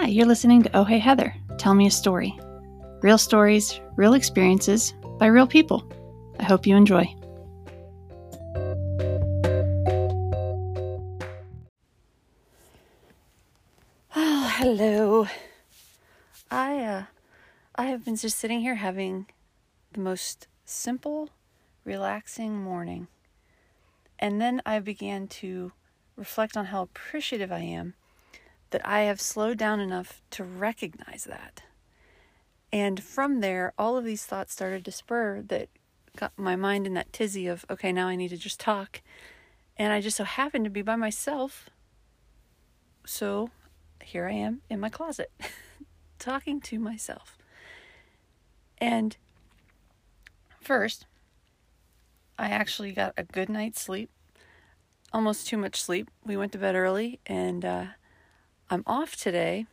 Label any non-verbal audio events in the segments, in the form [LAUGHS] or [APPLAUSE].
Hi, you're listening to Oh Hey Heather. Tell me a story. Real stories, real experiences by real people. I hope you enjoy. Oh, hello. I uh I have been just sitting here having the most simple, relaxing morning. And then I began to reflect on how appreciative I am that I have slowed down enough to recognize that. And from there, all of these thoughts started to spur that got my mind in that tizzy of, okay, now I need to just talk. And I just so happened to be by myself. So here I am in my closet, [LAUGHS] talking to myself. And first, I actually got a good night's sleep, almost too much sleep. We went to bed early, and uh, I'm off today,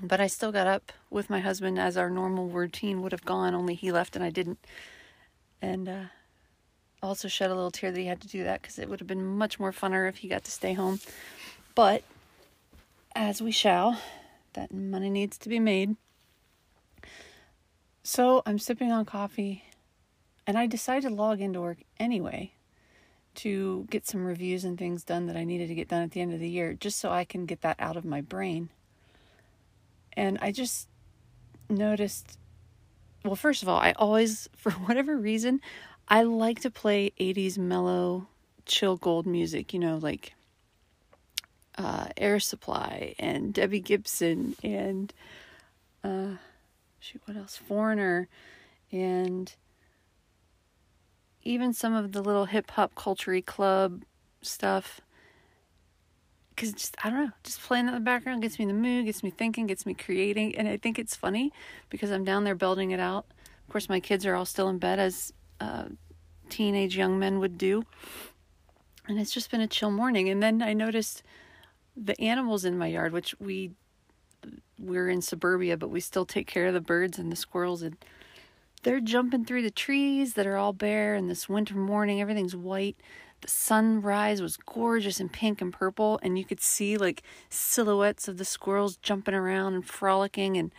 but I still got up with my husband as our normal routine would have gone, only he left and I didn't. And uh, also shed a little tear that he had to do that because it would have been much more funner if he got to stay home. But as we shall, that money needs to be made. So I'm sipping on coffee and I decided to log into work anyway to get some reviews and things done that I needed to get done at the end of the year, just so I can get that out of my brain. And I just noticed well, first of all, I always, [LAUGHS] for whatever reason, I like to play 80s mellow, chill gold music, you know, like uh, Air Supply and Debbie Gibson and, uh, shoot, what else? Foreigner and even some of the little hip hop culture club stuff. Because just, I don't know, just playing in the background gets me in the mood, gets me thinking, gets me creating. And I think it's funny because I'm down there building it out. Of course, my kids are all still in bed as uh, teenage young men would do. And it's just been a chill morning. And then I noticed the animals in my yard, which we we're in suburbia, but we still take care of the birds and the squirrels and they're jumping through the trees that are all bare in this winter morning. Everything's white. The sunrise was gorgeous and pink and purple, and you could see like silhouettes of the squirrels jumping around and frolicking, and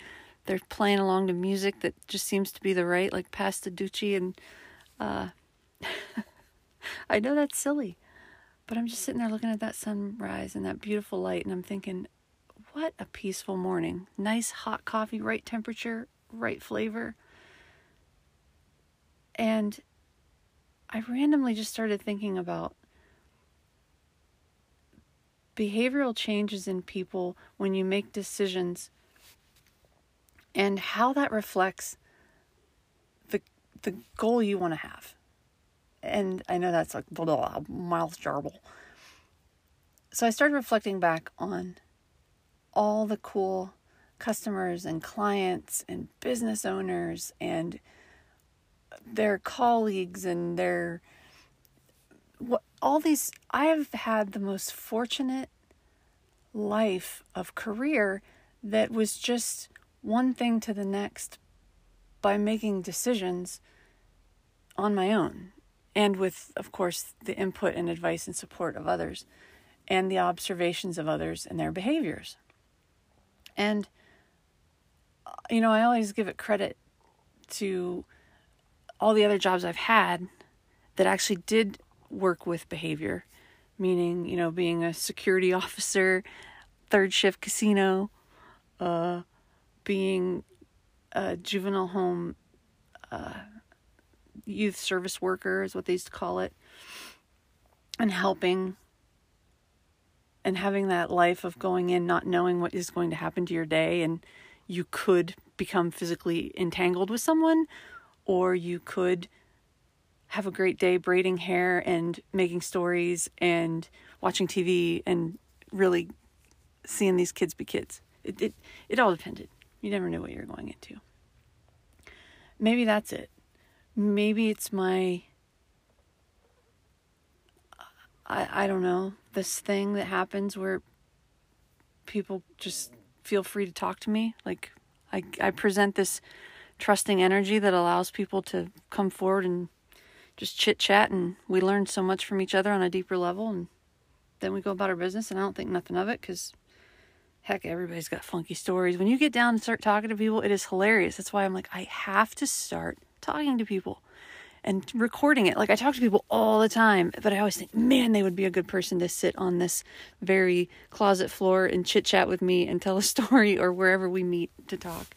they're playing along to music that just seems to be the right, like Pastiducci. And uh, [LAUGHS] I know that's silly, but I'm just sitting there looking at that sunrise and that beautiful light, and I'm thinking, what a peaceful morning. Nice hot coffee, right temperature, right flavor. And I randomly just started thinking about behavioral changes in people when you make decisions and how that reflects the the goal you want to have. And I know that's like blah, blah, miles jarble. So I started reflecting back on all the cool customers and clients and business owners and their colleagues and their what all these I have had the most fortunate life of career that was just one thing to the next by making decisions on my own and with of course the input and advice and support of others and the observations of others and their behaviors. And uh, you know I always give it credit to all the other jobs I've had that actually did work with behavior, meaning, you know, being a security [LAUGHS] officer, third shift casino, uh, being a juvenile home uh, youth service worker, is what they used to call it, and helping and having that life of going in not knowing what is going to happen to your day and you could become physically entangled with someone or you could have a great day braiding hair and making stories and watching TV and really seeing these kids be kids. It it it all depended. You never knew what you were going into. Maybe that's it. Maybe it's my I I don't know, this thing that happens where people just feel free to talk to me. Like I I present this trusting energy that allows people to come forward and just chit chat and we learn so much from each other on a deeper level and then we go about our business and I don't think nothing of it cuz Heck, everybody's got funky stories. When you get down and start talking to people, it is hilarious. That's why I'm like, I have to start talking to people and recording it. Like I talk to people all the time, but I always think, man, they would be a good person to sit on this very closet floor and chit chat with me and tell a [LAUGHS] story or wherever we meet to talk.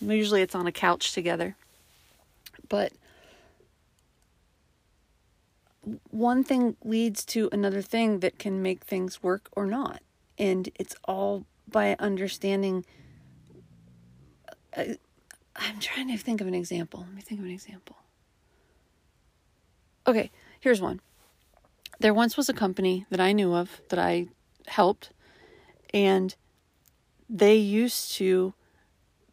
Usually it's on a couch together. But one thing leads to another thing that can make things work or not. And it's all by understanding. Uh, I'm trying to think of an example. Let me think of an example. Okay, here's one. There once was a company that I knew of that I helped, and they used to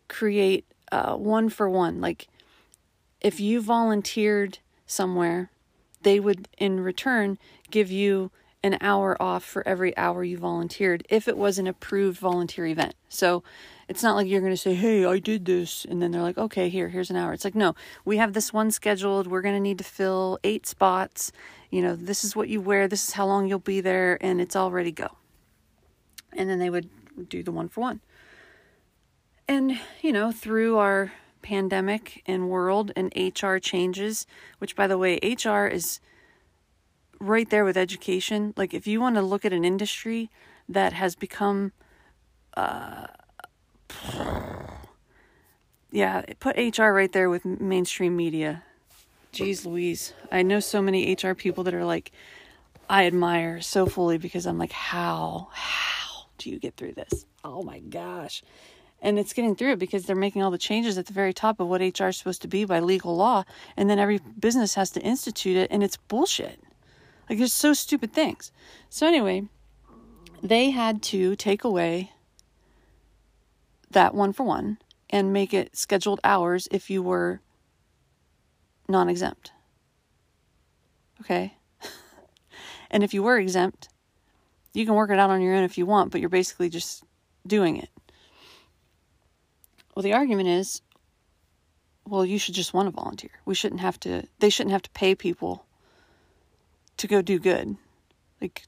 create uh, one for one. Like, if you volunteered somewhere, they would in return give you an hour off for every hour you volunteered if it was an approved volunteer event. So it's not like you're going to say, "Hey, I did this," and then they're like, "Okay, here, here's an hour." It's like, "No, we have this one scheduled. We're going to need to fill 8 spots. You know, this is what you wear, this is how long you'll be there, and it's all ready go." And then they would do the one for one. And, you know, through our pandemic and world and HR changes, which by the way, HR is right there with education. Like if you want to look at an industry that has become uh yeah, put HR right there with mainstream media. Jeez Louise. I know so many HR people that are like I admire so fully because I'm like, how, how do you get through this? Oh my gosh. And it's getting through it because they're making all the changes at the very top of what HR is supposed to be by legal law. And then every business has to institute it, and it's bullshit. Like, there's so stupid things. So, anyway, they had to take away that one for one and make it scheduled hours if you were non exempt. Okay? [LAUGHS] and if you were exempt, you can work it out on your own if you want, but you're basically just doing it. Well, the argument is well, you should just want to volunteer. We shouldn't have to, they shouldn't have to pay people to go do good. Like,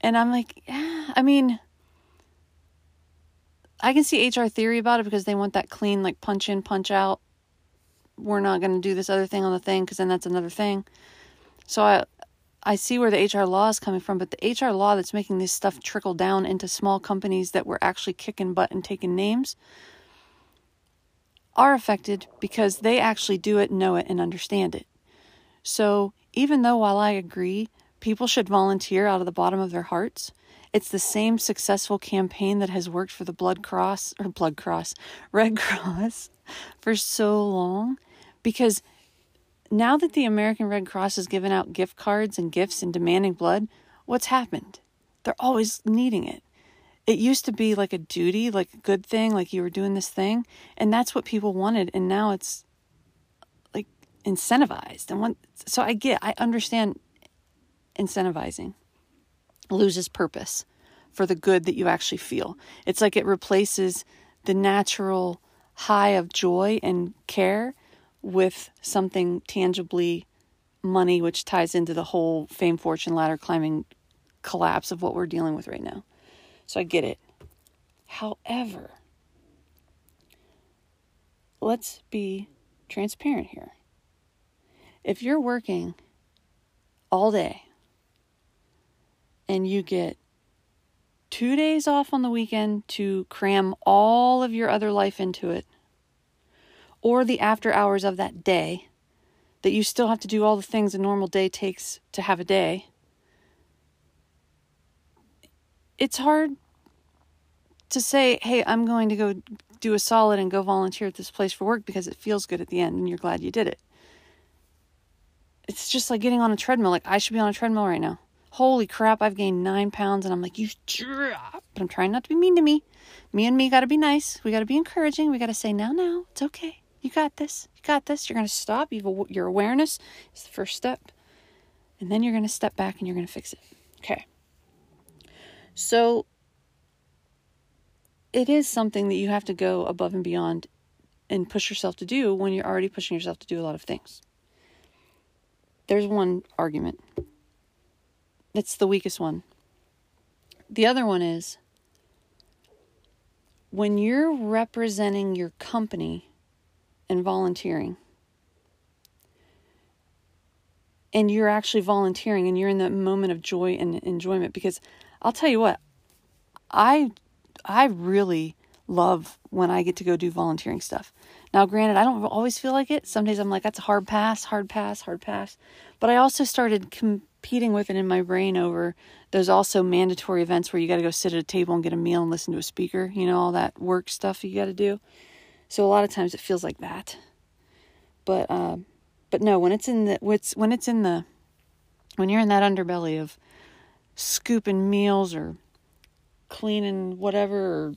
and I'm like, yeah, I mean, I can see HR theory about it because they want that clean, like punch in, punch out. We're not going to do this other thing on the thing because then that's another thing. So I, I see where the HR law is coming from, but the HR law that's making this stuff trickle down into small companies that were actually kicking butt and taking names are affected because they actually do it, know it, and understand it. So even though while I agree people should volunteer out of the bottom of their hearts, it's the same successful campaign that has worked for the Blood Cross or Blood Cross, [LAUGHS] Red Cross for so long because now that the American Red Cross has given out gift cards and gifts and demanding blood, what's happened? They're always needing it. It used to be like a duty, like a good thing, like you were doing this thing, and that's what people wanted, and now it's like incentivized and what so i get i understand incentivizing loses purpose for the good that you actually feel it's like it replaces the natural high of joy and care with something tangibly money which ties into the whole fame fortune ladder climbing collapse of what we're dealing with right now. So i get it. However let's be transparent here. If you're working all day and you get two days off on the weekend to cram all of your other life into it, or the after hours of that day, that you still have to do all the things a normal day takes to have a day, it's hard to say, hey, I'm going to go do a solid and go volunteer at this place for work because it feels good at the end and you're glad you did it it's just like getting on a treadmill. Like I should be on a treadmill right now. Holy crap, I've gained nine pounds and I'm like, you drop. But I'm trying not to be mean to me. Me and me got to be nice. We got to be encouraging. We got to say, now, now, it's okay. You got this. You got this. You're going to stop. You've, your awareness is the first step. And then you're going to step back and you're going to fix it. Okay. So it is something that you have to go above and beyond and push yourself to do when you're already pushing yourself to do a lot of things. There's one argument. It's the weakest one. The other one is when you're representing your company and volunteering, and you're actually volunteering and you're in that moment of joy and enjoyment because I'll tell you what I I really love when I get to go do volunteering stuff. Now granted, I don't always feel like it. Some days I'm like that's a hard pass, hard pass, hard pass. But I also started competing with it in my brain over there's also mandatory events where you got to go sit at a table and get a meal and listen to a speaker, you know, all that work stuff you got to do. So a lot of times it feels like that. But um but no, when it's in the when it's in the when you're in that underbelly of scooping meals or cleaning whatever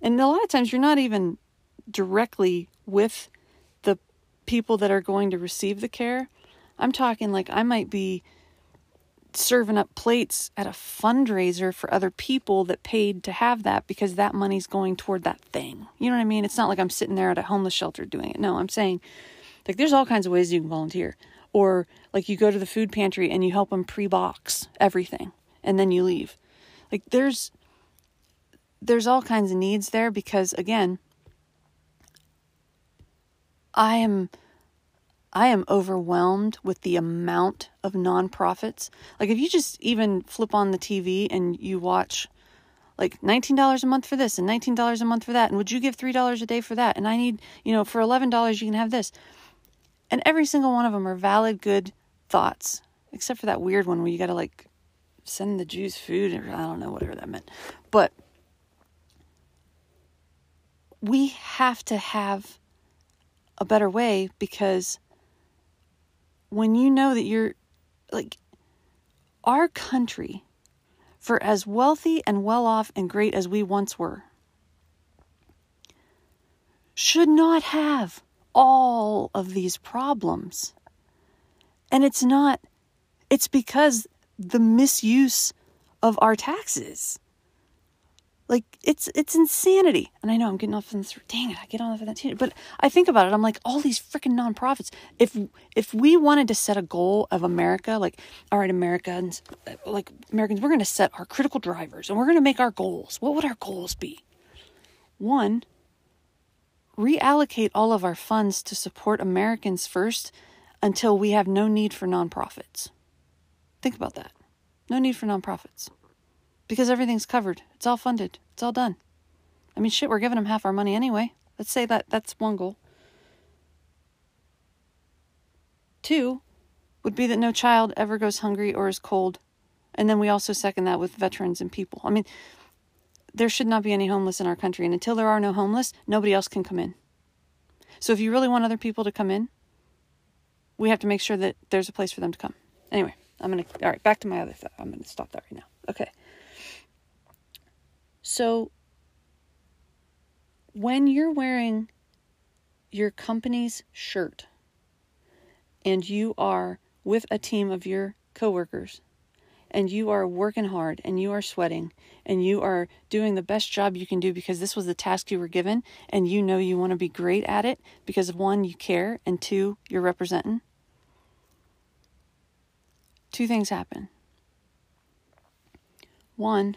and a lot of times you're not even directly with the people that are going to receive the care. I'm talking like I might be serving up plates at a fundraiser for other people that paid to have that because that money's going toward that thing. You know what I mean? It's not like I'm sitting there at a homeless shelter doing it. No, I'm saying like there's all kinds of ways you can volunteer. Or like you go to the food pantry and you help them pre-box everything and then you leave. Like there's there's all kinds of needs there because again I am I am overwhelmed with the amount of nonprofits. Like if you just even flip on the TV and you watch like $19 a month for this and $19 a month for that and would you give $3 a day for that and I need, you know, for $11 you can have this. And every single one of them are valid, good thoughts, except for that weird one where you got to like send the Jews food or I don't know, whatever that meant. But we have to have a better way because when you know that you're like our country, for as wealthy and well off and great as we once were, should not have all of these problems. And it's not, it's because the misuse of our taxes. Like it's it's insanity. And I know I'm getting off on this dang it, I get off on that tangent. But I think about it, I'm like, all these freaking nonprofits. If if we wanted to set a goal of America, like, all right, Americans uh, like Americans, we're gonna set our critical drivers and we're gonna make our goals. What would our goals be? One, reallocate all of our funds to support Americans first until we have no need for nonprofits. Think about that. No need for nonprofits. Because everything's covered. It's all funded. It's all done. I mean, shit, we're giving them half our money anyway. Let's say that that's one goal. Two would be that no child ever goes hungry or is cold. And then we also second that with veterans and people. I mean, there should not be any homeless in our country. And until there are no homeless, nobody else can come in. So if you really want other people to come in, we have to make sure that there's a place for them to come. Anyway, I'm going to, all right, back to my other thought. I'm going to stop that right now. Okay. So when you're wearing your company's shirt and you are with a team of your coworkers and you are working hard and you are sweating and you are doing the best job you can do because this was the task you were given and you know you want to be great at it because of one, you care, and two, you're representing, two things happen. One,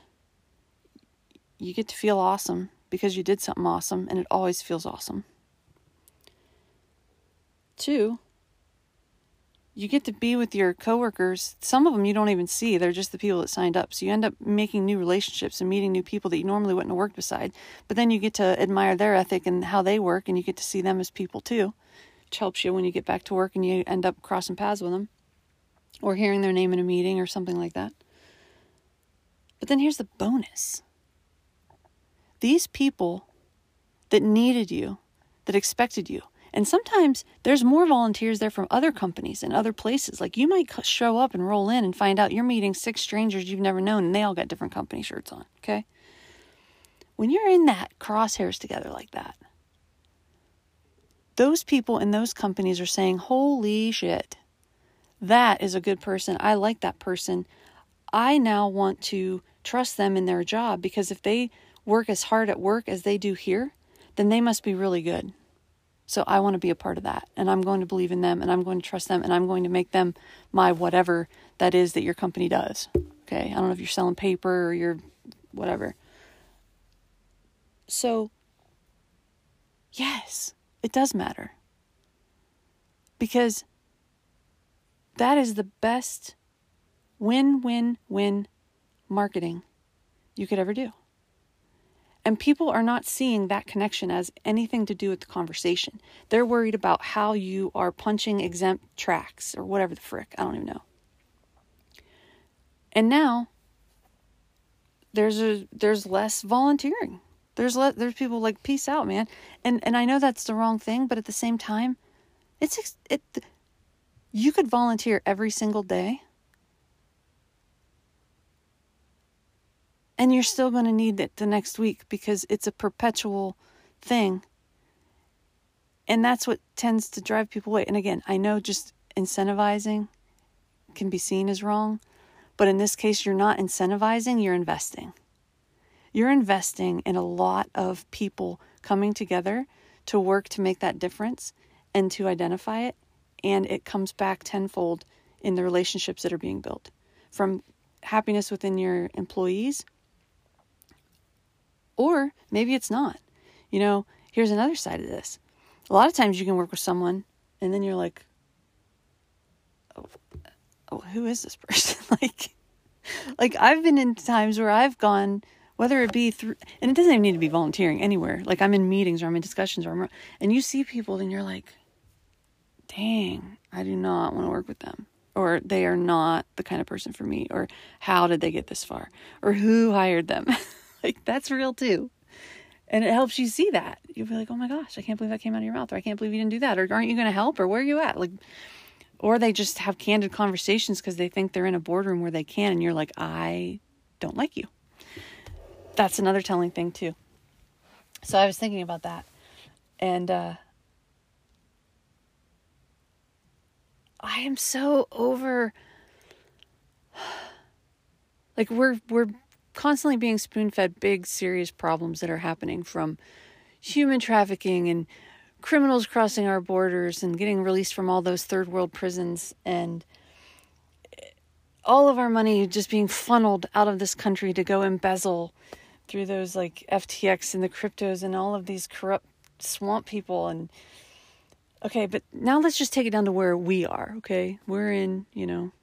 you get to feel awesome because you did something awesome and it always feels awesome. Two, you get to be with your coworkers. Some of them you don't even see. They're just the people that signed up. So you end up making new relationships and meeting new people that you normally wouldn't have worked beside. But then you get to admire their ethic and how they work and you get to see them as people too. Which helps you when you get back to work and you end up crossing paths with them or hearing their name in a meeting or something like that. But then here's the bonus. These people that needed you, that expected you, and sometimes there's more volunteers there from other companies and other places. Like you might show up and roll in and find out you're meeting six strangers you've never known and they all got different company shirts on. Okay. When you're in that crosshairs together like that, those people in those companies are saying, Holy shit, that is a good person. I like that person. I now want to trust them in their job because if they work as hard at work as they do here, then they must be really good. So I want to be a part of that. And I'm going to believe in them and I'm going to trust them and I'm going to make them my whatever that is that your company does. Okay. I don't know if you're selling paper or you're whatever. So, yes, it does matter. Because that is the best win win win marketing you could ever do. And people are not seeing that connection as anything to do with the conversation. They're worried about how you are punching exempt tracks or whatever the frick. I don't even know. And now there's a there's less volunteering. There's le- there's people like peace out, man. And and I know that's the wrong thing, but at the same time, it's it you could volunteer every single day. And you're still going to need it the next week because it's a perpetual thing. And that's what tends to drive people away. And again, I know just incentivizing can be seen as wrong, but in this case, you're not incentivizing, you're investing. You're investing in a lot of people coming together to work to make that difference and to identify it. And it comes back tenfold in the relationships that are being built from happiness within your employees, or maybe it's not. You know, here's another side of this. A lot of times you can work with someone and then you're like, oh, oh who is this person? [LAUGHS] like, like I've been in times where I've gone, whether it be through, and it doesn't even need to be volunteering anywhere. Like I'm in meetings or I'm in discussions or I'm, and you see people and you're like, dang, I do not want to work with them. Or they are not the kind of person for me. Or how did they get this far? Or who hired them? [LAUGHS] like that's real too. And it helps you see that. You'll be like, oh my gosh, I can't believe that came out of your mouth. Or I can't believe you didn't do that. Or aren't you going to help? Or where are you at? Like, or they just have candid conversations because they think they're in a boardroom where they can. And you're like, I don't like you. That's another telling thing too. So I was thinking about that. And, uh, I am so over [SIGHS] like we're we're constantly being spoon-fed big serious problems that are happening from human trafficking and criminals crossing our borders and getting released from all those third world prisons and all of our money just being funneled out of this country to go embezzle through those like FTX and the cryptos and all of these corrupt swamp people and Okay, but now let's just take it down to where we are, okay? We're in, you know,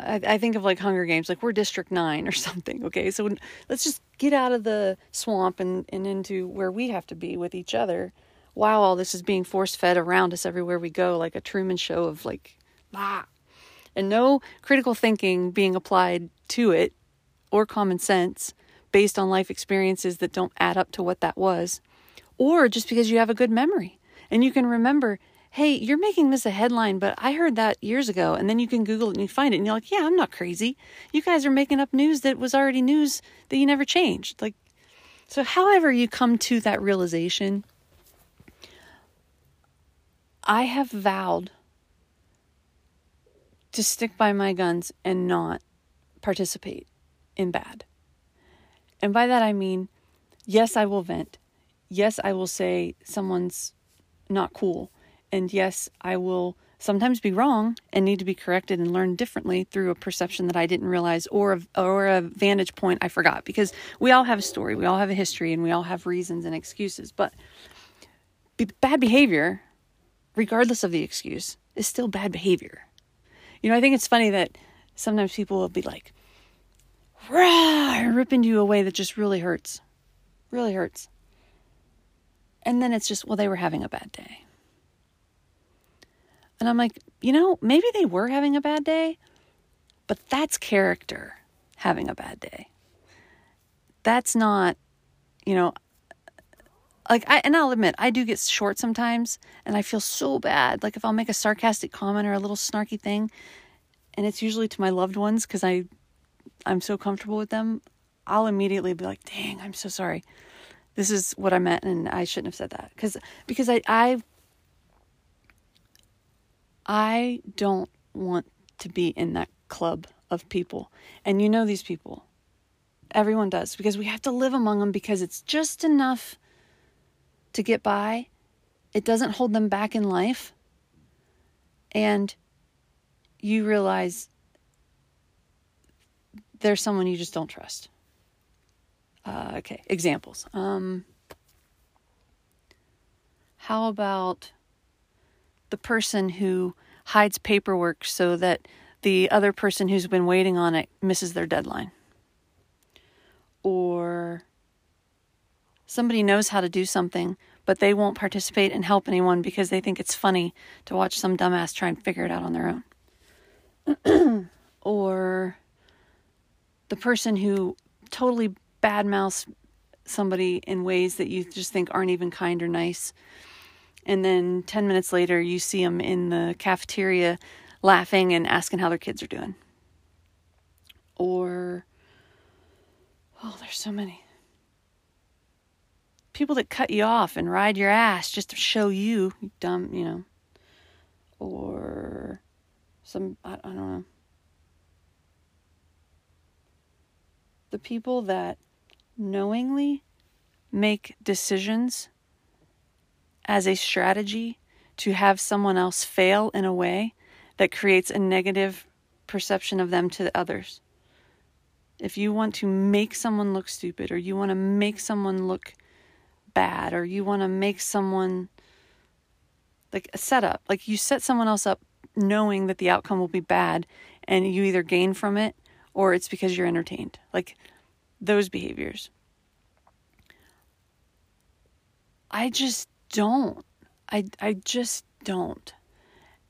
I, I think of like Hunger Games, like we're District 9 or [LAUGHS] something, okay? So let's just get out of the swamp and, and into where we have to be with each other while all this is being force fed around us everywhere we go, like a Truman show of like, ah, and no critical thinking being applied to it or common sense based on life experiences that don't add up to what that was or just because you have a good memory and you can remember, hey, you're making this a headline, but I heard that years ago. And then you can Google it and you find it and you're like, yeah, I'm not crazy. You guys are making up news that was already news that you never changed. Like, so however you come to that realization, I have vowed to stick by my guns and not participate in bad. And by that I mean, yes, I will vent yes, I will say someone's not cool. And yes, I will sometimes be wrong and need to be corrected and learn differently through a perception that I didn't realize or a, or a vantage point I forgot because we all have a story, we all have a history, and we all have reasons and excuses. But bad behavior, regardless of the excuse, is still bad behavior. You know, I think it's funny that sometimes people will be like, rah, ripping you away that just really hurts. Really hurts. And then it's just, well, they were having a bad day. And I'm like, you know, maybe they were having a bad day, but that's character having a bad day. That's not, you know, like I and I'll admit I do get short sometimes and I feel so bad. Like if I'll make a sarcastic comment or a little snarky thing and it's usually to my loved ones cuz I I'm so comfortable with them, I'll immediately be like, "Dang, I'm so sorry." this is what I meant and I shouldn't have said that because because I I I don't want to be in that club of people. And you know these people. Everyone does because we have to live among them because it's just enough to get by. It doesn't hold them back in life. And you realize there's someone you just don't trust. uh, okay, examples. Um, how about the person who hides paperwork so that the other person who's been waiting on it misses their deadline? Or somebody knows how to do something, but they won't participate and help anyone because they think it's funny to watch some dumbass try and figure it out on their own. [CLEARS THROAT] or the person who totally badmouths somebody in ways that you just think aren't even kind or nice. And then 10 minutes later, you see them in the cafeteria laughing and asking how their kids are doing. Or, oh, there's so many. People that cut you off and ride your ass just to show you, dumb, you know. Or some, I, I don't know. The people that knowingly make decisions as a strategy to have someone else fail in a way that creates a negative perception of them to the others. If you want to make someone look stupid, or you want to make someone look bad, or you want to make someone like a setup, like you set someone else up knowing that the outcome will be bad, and you either gain from it or it's because you're entertained. Like those behaviors. I just don't. I, I just don't.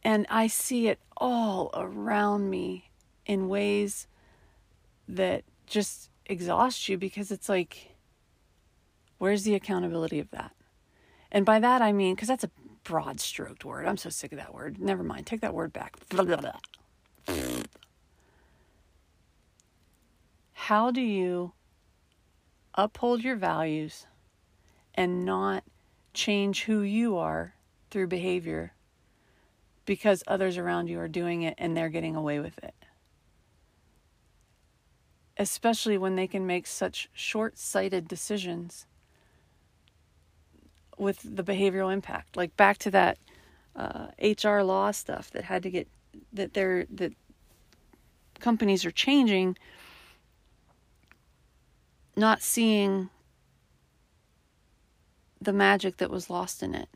And I see it all around me in ways that just exhaust you because it's like, where's the accountability of that? And by that I mean, because that's a broad stroked word. I'm so sick of that word. Never mind. Take that word back. How do you uphold your values and not change who you are through behavior because others around you are doing it and they're getting away with it. Especially when they can make such short sighted decisions with the behavioral impact. Like back to that uh, HR law stuff that had to get, that they're, that companies are changing, not seeing the magic that was lost in it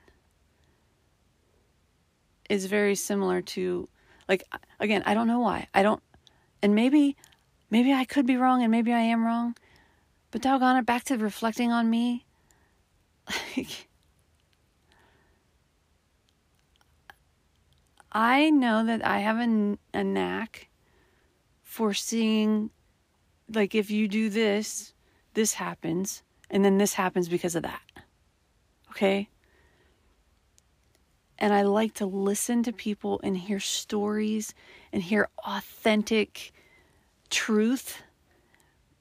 is very similar to like again i don't know why. I don't and maybe maybe i could be wrong and maybe i am wrong but doggone it back to reflecting on me like i know that i have a, a knack for seeing like if you do this this happens and then this happens because of that okay? And I like to listen to people and hear stories and hear authentic truth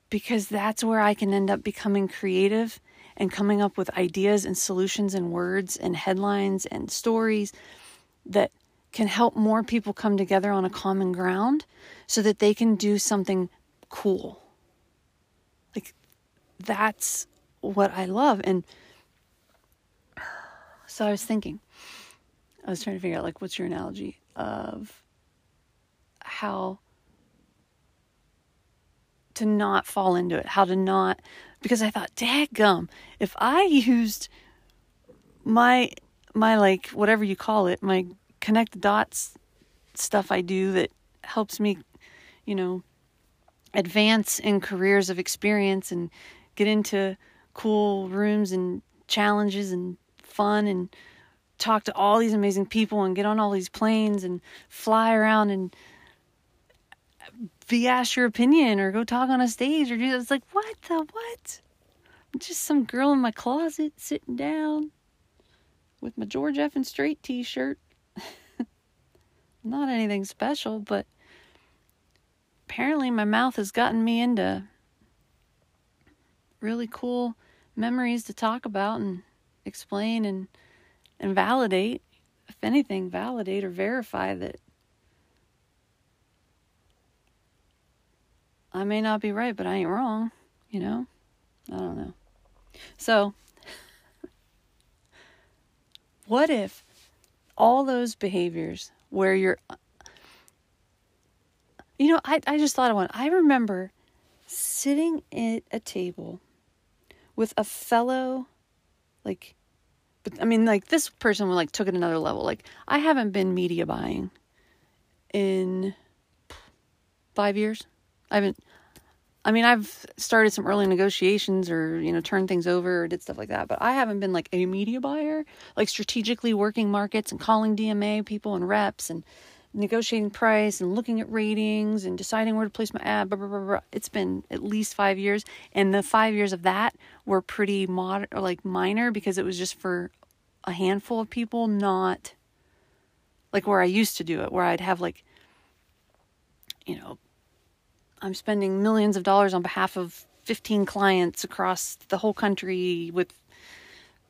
because that's where I can end up becoming creative and coming up with ideas and solutions and words and headlines and stories that can help more people come together on a common ground so that they can do something cool. Like that's what I love and so I was thinking, I was trying to figure out like what's your analogy of how to not fall into it, how to not because I thought, gum, if I used my my like whatever you call it, my connect the dots stuff I do that helps me, you know, advance in careers of experience and get into cool rooms and challenges and fun and talk to all these amazing people and get on all these planes and fly around and be asked your opinion or go talk on a stage or do it's like what the what? I'm just some girl in my closet sitting down with my George F. and Strait t-shirt. [LAUGHS] Not anything special but apparently my mouth has gotten me into really cool memories to talk about and explain and and validate if anything validate or verify that I may not be right but I ain't wrong you know? I don't know. So [LAUGHS] what if all those behaviors where you're you know I I just thought of one. I remember sitting at a table with a fellow like but I mean like this person like took it another level. Like I haven't been media buying in 5 years. I haven't I mean, I've started some early negotiations or, you know, turned things over or did stuff like that, but I haven't been like a media buyer, like strategically working markets and calling DMA people and reps and negotiating price and looking at ratings and deciding where to place my ad. Blah, blah, blah, blah. It's been at least five years. And the five years of that were pretty mod or like minor because it was just for a handful of people, not like where I used to do it, where I'd have like, you know, I'm spending millions of dollars on behalf of 15 clients across the whole country with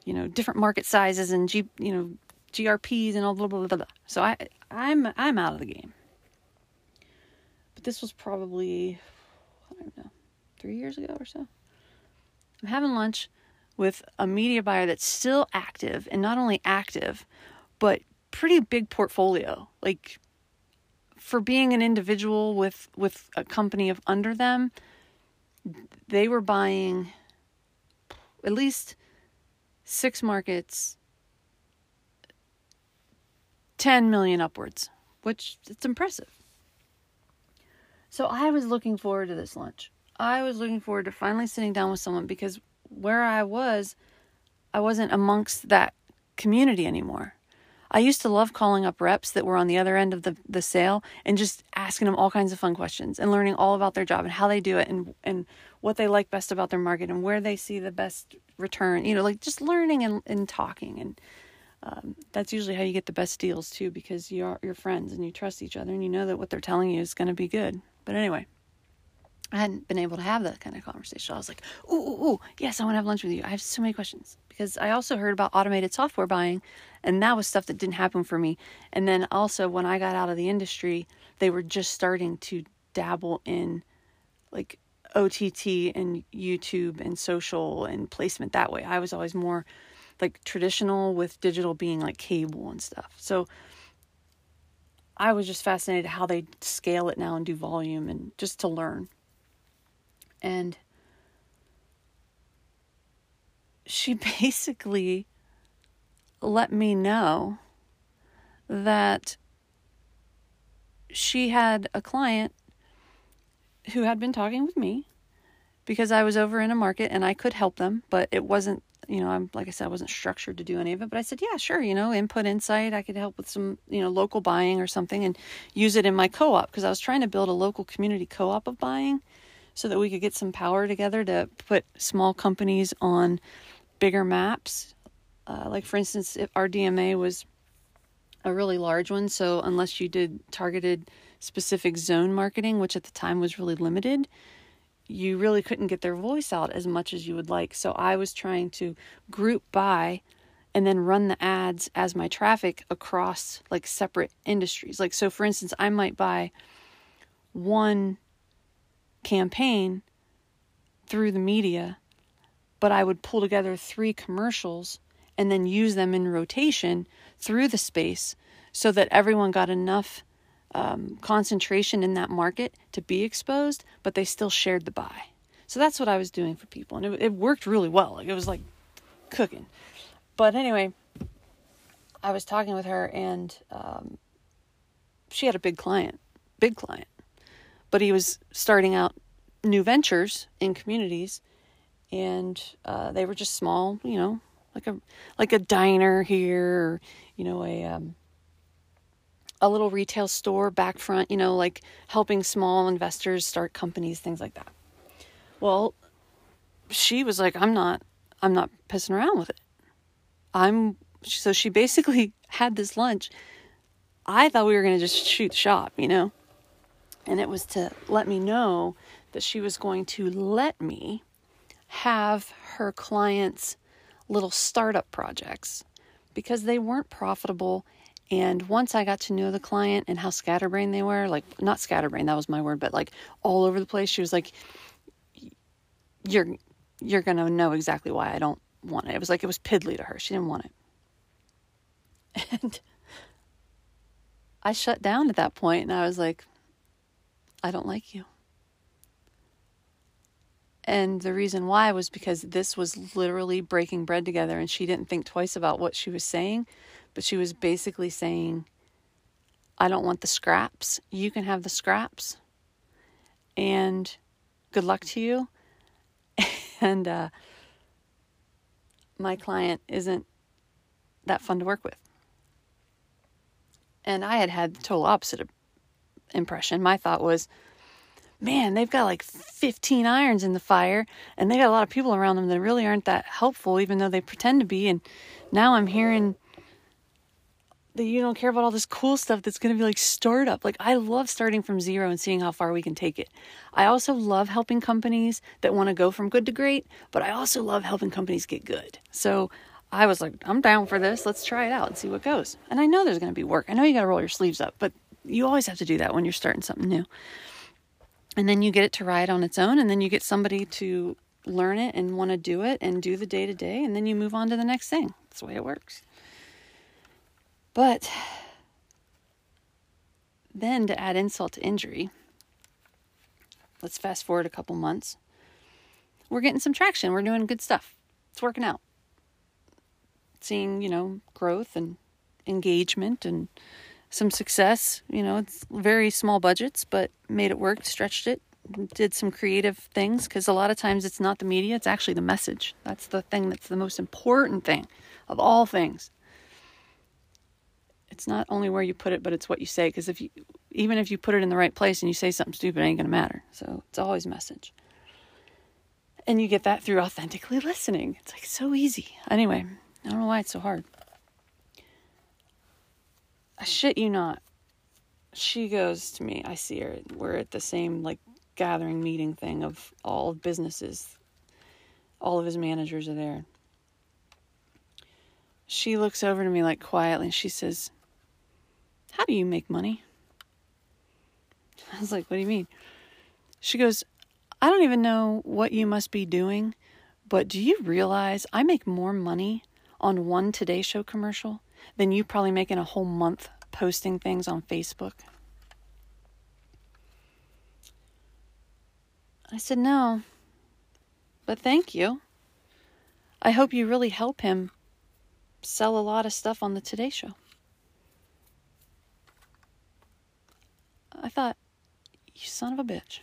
you know different market sizes and G, you know GRPs and all blah blah blah blah. So I I'm I'm out of the game. But this was probably I don't know, 3 years ago or so. I'm having lunch with a media buyer that's still active and not only active but pretty big portfolio. Like for being an individual with with a company of under them, they were buying at least six markets 10 million upwards, which it's impressive. So I was looking forward to this lunch. I was looking forward to finally sitting down with someone because where I was, I wasn't amongst that community anymore. I used to love calling up reps that were on the other end of the, the sale and just asking them all kinds of fun questions and learning all about their job and how they do it and, and what they like best about their market and where they see the best return. You know, like just learning and, and talking. And um, that's usually how you get the best deals too because you're, you're friends and you trust each other and you know that what they're telling you is going to be good. But anyway. I hadn't been able to have that kind of conversation. I was like, ooh, ooh, ooh, yes, I want to have lunch with you. I have so many questions because I also heard about automated software buying, and that was stuff that didn't happen for me. And then also, when I got out of the industry, they were just starting to dabble in like OTT and YouTube and social and placement that way. I was always more like traditional with digital being like cable and stuff. So I was just fascinated how they scale it now and do volume and just to learn. And she [LAUGHS] basically let me know that she had a client who had been talking with me because I was over in a market and I could help them, but it wasn't, you know, I'm like I said, I wasn't structured to do any of it. But I said, yeah, sure, you know, input insight. I could help with some, you know, local buying or something and use it in my co op because I was trying to build a local community co op of buying so that we could get some power together to put small companies on bigger maps. Uh, like, for instance, if our DMA was a really large one, so unless you did targeted specific zone marketing, which at the time was really limited, you really couldn't get their voice out as much as you would like. So I was trying to group by and then run the ads as my traffic across like separate industries. Like, so for instance, I might buy one campaign through the media, but I would pull together three commercials and then use them in rotation through the space so that everyone got enough um, concentration in that market to be exposed, but they still shared the buy. So that's what I was doing for people, and it, it worked really well. Like it was like cooking. But anyway, I was talking with her, and um, she had a big client, big client, but he was starting out new ventures in communities, and uh, they were just small, you know, like a like a diner here, or, you know, a um, a little retail store back front, you know, like helping small investors start companies, things like that. Well, she was like, I'm not, I'm not pissing around with it. I'm, so she basically [LAUGHS] had this lunch. I thought we were going to just shoot shop, you know? And it was to let me know that she was going to let me have her clients' little startup projects because they weren't profitable. And once I got to know the client and how scatterbrained they were, like not scatterbrained, that was my word, but like all over the place, she was like, "You're you're gonna know exactly why I don't want it." It was like it was piddly to her; she didn't want it. [LAUGHS] And I shut down at that point, and I was like, "I don't like you." And the reason why was because this was literally breaking bread together and she didn't think twice about what she was saying, but she was basically saying, I don't want the scraps. You can have the scraps. And good luck to you. [LAUGHS] and uh, my client isn't that fun to work with. And I had had the total opposite impression. My thought was, man, they've got like 15 irons in the fire and they got a lot of people around them that really aren't that helpful, even though they pretend to be. And now I'm hearing that you don't care about all this cool stuff that's going to be like startup. Like I love starting from zero and seeing how far we can take it. I also love helping companies that want to go from good to great, but I also love helping companies get good. So I was like, I'm down for this. Let's try it out and see what goes. And I know there's going to be work. I know you got to roll your sleeves up, but you always have to do that when you're starting something new and then you get it to ride on its own and then you get somebody to learn it and want to do it and do the day to day and then you move on to the next thing that's the way it works but then to add insult to injury let's fast forward a couple months we're getting some traction we're doing good stuff it's working out seeing you know growth and engagement and some success. You know, it's very small budgets, but made it work, stretched it, did some creative things because a lot of times it's not the media, it's actually the message. That's the thing that's the most important thing of all things. It's not only where you put it, but it's what you say. Because if you, even if you put it in the right place and you say something stupid, it ain't gonna matter. So it's always message. And you get that through authentically listening. It's like so easy. Anyway, I don't know why it's so hard. I shit you not. She goes to me. I see her. We're at the same like gathering meeting thing of all businesses. All of his managers are there. She looks over to me like quietly and she says, How do you make money? I was like, What do you mean? She goes, I don't even know what you must be doing, but do you realize I make more money on one Today Show commercial than you probably make in a whole month posting things on Facebook? I said, No, but thank you. I hope you really help him sell a lot of stuff on the Today Show. I thought, you son of a bitch.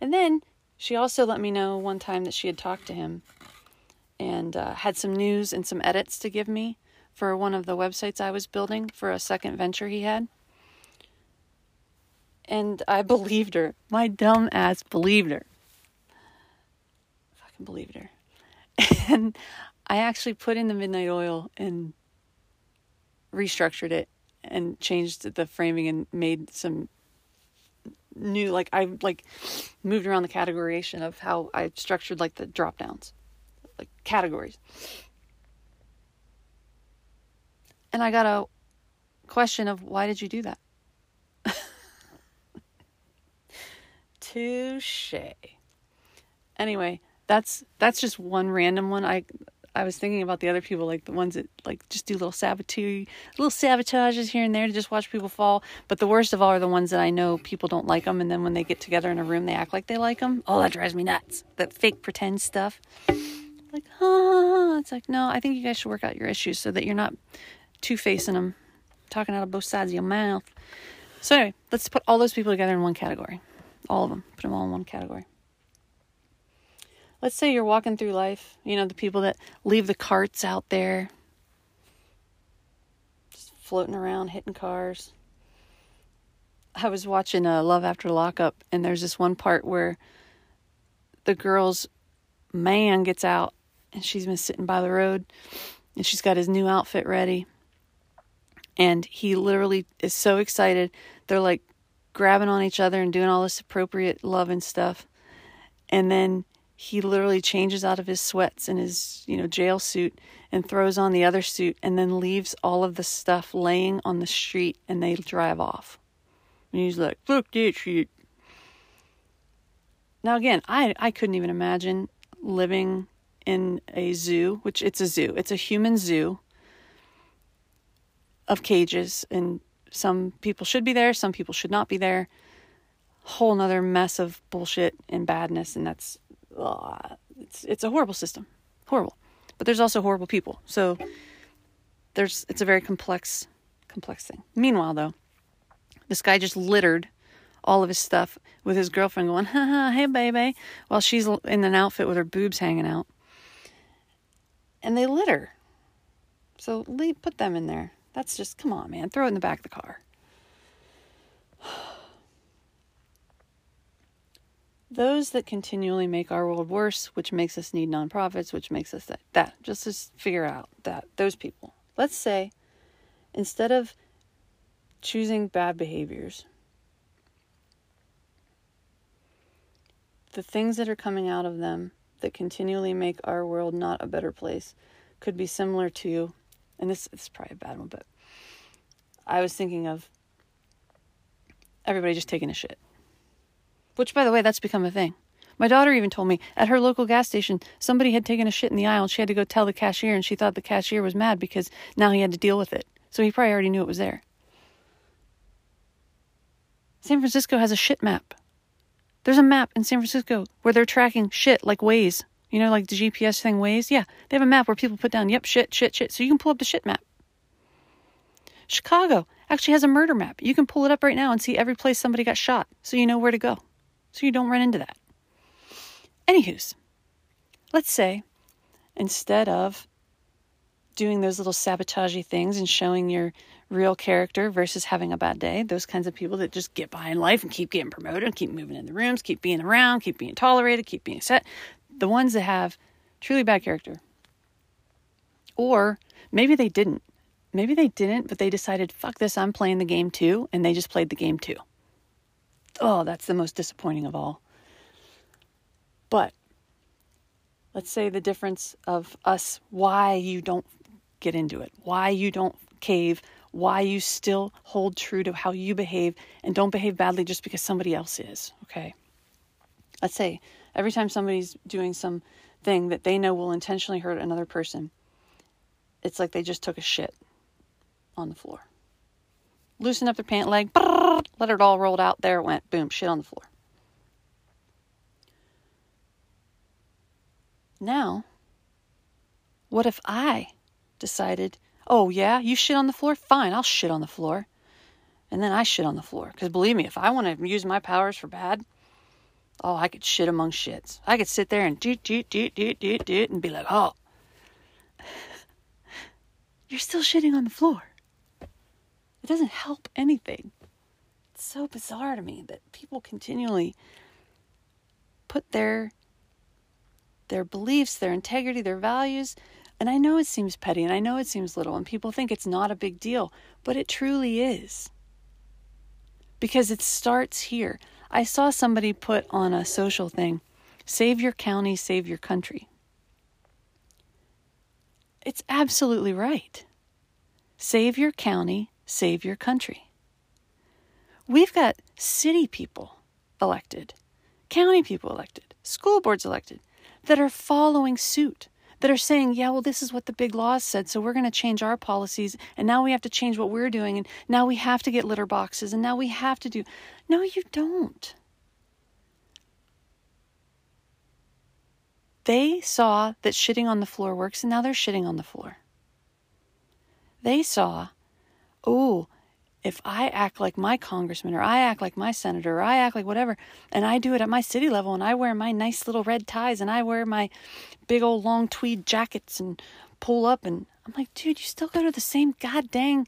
And then she also let me know one time that she had talked to him and uh, had some news and some edits to give me for one of the websites I was building for a second venture he had. And I believed her. My dumb ass believed her. Fucking believed her. [LAUGHS] And I actually put in the midnight oil and restructured it and changed the framing and made some new like I like moved around the categorization of how I structured like the drop downs like categories. And I got a question of why did you do that? [LAUGHS] Touche. Anyway, that's that's just one random one. I I was thinking about the other people, like the ones that like just do little sabotage, little sabotages here and there to just watch people fall. But the worst of all are the ones that I know people don't like them, and then when they get together in a room, they act like they like them. Oh, that drives me nuts. That fake pretend stuff like, ah, it's like, no, I think you guys should work out your issues so that you're not two facing them, talking out of both sides of your mouth. So, anyway, let's put all those people together in one category. All of them. Put them all in one category. Let's say you're walking through life, you know, the people that leave the carts out there, just floating around, hitting cars. I was watching uh, Love After Lockup, and there's this one part where the girl's man gets out and she's been sitting by the road and she's got his new outfit ready. And he literally is so excited. They're like grabbing on each other and doing all this appropriate love and stuff. And then he literally changes out of his sweats and his, you know, jail suit and throws on the other suit and then leaves all of the stuff laying on the street and they drive off. And he's like, "Look that shit." Now again, I I couldn't even imagine living in a zoo, which it's a zoo, it's a human zoo of cages, and some people should be there, some people should not be there. whole nother mess of bullshit and badness, and that's it's it's a horrible system, horrible. But there's also horrible people, so there's it's a very complex complex thing. Meanwhile, though, this guy just littered all of his stuff with his girlfriend going, ha ha, hey baby, while she's in an outfit with her boobs hanging out. And they litter. So leave, put them in there. That's just, come on, man, throw it in the back of the car. Those that continually make our world worse, which makes us need nonprofits, which makes us that, that, just to figure out that, those people. Let's say instead of choosing bad behaviors, the things that are coming out of them that continually make our world not a better place could be similar to, and this, this is probably a bad one, but I was thinking of everybody just taking a shit. Which, by the way, that's become a thing. My daughter even told me at her local gas station, somebody had taken a shit in the aisle and she had to go tell the cashier, and she thought the cashier was mad because now he had to deal with it. So he probably already knew it was there. San Francisco has a shit map. There's a map in San Francisco where they're tracking shit like Waze. You know, like the GPS thing Waze? Yeah, they have a map where people put down, yep, shit, shit, shit. So you can pull up the shit map. Chicago actually has a murder map. You can pull it up right now and see every place somebody got shot so you know where to go. So you don't run into that. Anywho's, let's say instead of doing those little sabotagey things and showing your real character versus having a bad day. Those kinds of people that just get by in life and keep getting promoted, and keep moving in the rooms, keep being around, keep being tolerated, keep being set. The ones that have truly bad character. Or maybe they didn't. Maybe they didn't, but they decided, fuck this, I'm playing the game too, and they just played the game too. Oh, that's the most disappointing of all. But let's say the difference of us, why you don't get into it, why you don't cave, why you still hold true to how you behave and don't behave badly just because somebody else is, okay? Let's say every time somebody's doing some thing that they know will intentionally hurt another person, it's like they just took a shit on the floor. Loosen up their pant leg, let it all roll out. There it went. Boom, shit on the floor. Now, what if I decided, oh, yeah, you shit on the floor? Fine, I'll shit on the floor. And then I shit on the floor. Because believe me, if I want to use my powers for bad, oh, I could shit among shits. I could sit there and doot, doot, doot, doot, doot, doot, and be like, oh, [LAUGHS] you're still shitting on the floor. It doesn't help anything. It's so bizarre to me that people continually put their their beliefs, their integrity, their values and I know it seems petty and I know it seems little, and people think it's not a big deal, but it truly is. Because it starts here. I saw somebody put on a social thing save your county, save your country. It's absolutely right. Save your county, save your country. We've got city people elected, county people elected, school boards elected that are following suit that are saying, yeah, well, this is what the big laws said, so we're going to change our policies, and now we have to change what we're doing, and now we have to get litter boxes, and now we have to do. No, you don't. They saw that shitting on the floor works, and now they're shitting on the floor. They saw, oh, if I act like my congressman or I act like my senator or I act like whatever, and I do it at my city level and I wear my nice little red ties and I wear my big old long tweed jackets and pull up and I'm like, dude, you still go to the same god dang.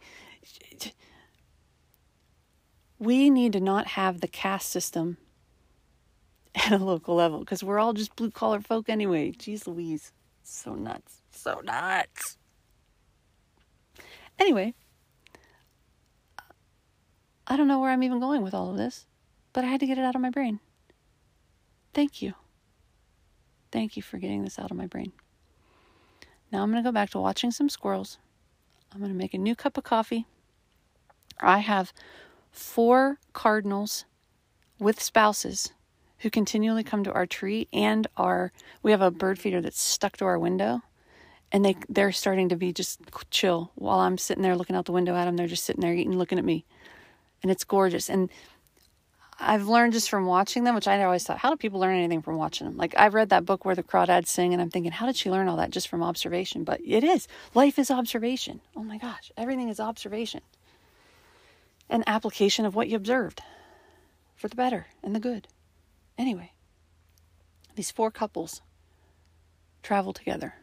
We need to not have the caste system [LAUGHS] at a local level because we're all just blue collar folk anyway. Jeez Louise. So nuts. So nuts. Anyway, I don't know where I'm even going with all of this, but I had to get it out of my brain. Thank you. Thank you for getting this out of my brain. Now I'm going to go back to watching some squirrels. I'm going to make a new cup of coffee. I have four cardinals with spouses who continually come to our tree and our we have a bird feeder that's stuck to our window and they they're starting to be just chill while I'm sitting there looking out the window at them they're just sitting there eating looking at me and it's gorgeous. And I've learned just from watching them, which I always thought, how do people learn anything from watching them? Like I've read that book where the crawdads sing, and I'm thinking, how did she learn all that just from observation? But it is. Life is observation. Oh my gosh, everything is observation. An application of what you observed for the better and the good. Anyway, these four couples travel together.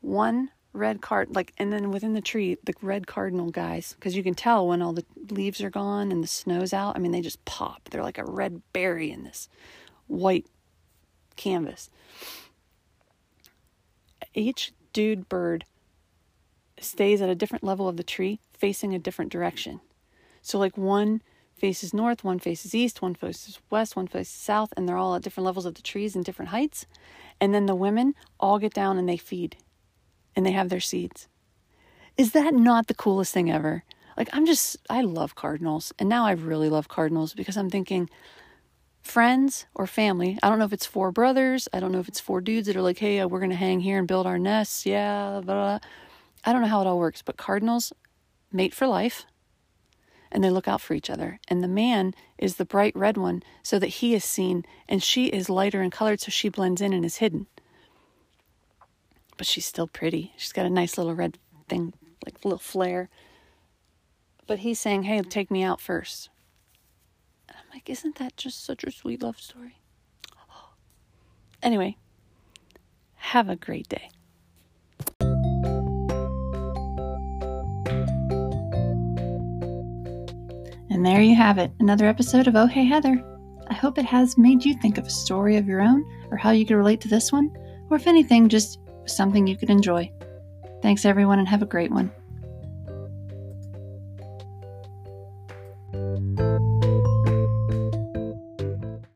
One red card like and then within the tree the red cardinal guys because you can tell when all the leaves are gone and the snow's out i mean they just pop. They're like a red berry in this white canvas. Each dude bird stays at a different level of the tree facing a different direction. So like one faces north one faces east one faces west one faces south and they're all at different levels of the trees and different heights. And then the women all get down and they feed and they have their seeds. Is that not the coolest thing ever? Like, I'm just, I love cardinals. And now I really love cardinals because I'm thinking, friends or family. I don't know if it's four brothers. I don't know if it's four dudes that are like, hey, uh, we're going to hang here and build our nests. Yeah, blah, blah. I don't know how it all works, but cardinals mate for life and they look out for each other. And the man is the bright red one so that he is seen, and she is lighter in color so she blends in and is hidden but she's still pretty. She's got a nice little red thing, like a little flare. But he's saying, hey, take me out first. And I'm like, isn't that just such a sweet love story? [GASPS] Anyway, have a great day. And there you have it, another episode of Oh Hey Heather. I hope it has made you think of a story of your own or how you could relate to this one, or if anything, just something you could enjoy. Thanks, everyone, and have a great one.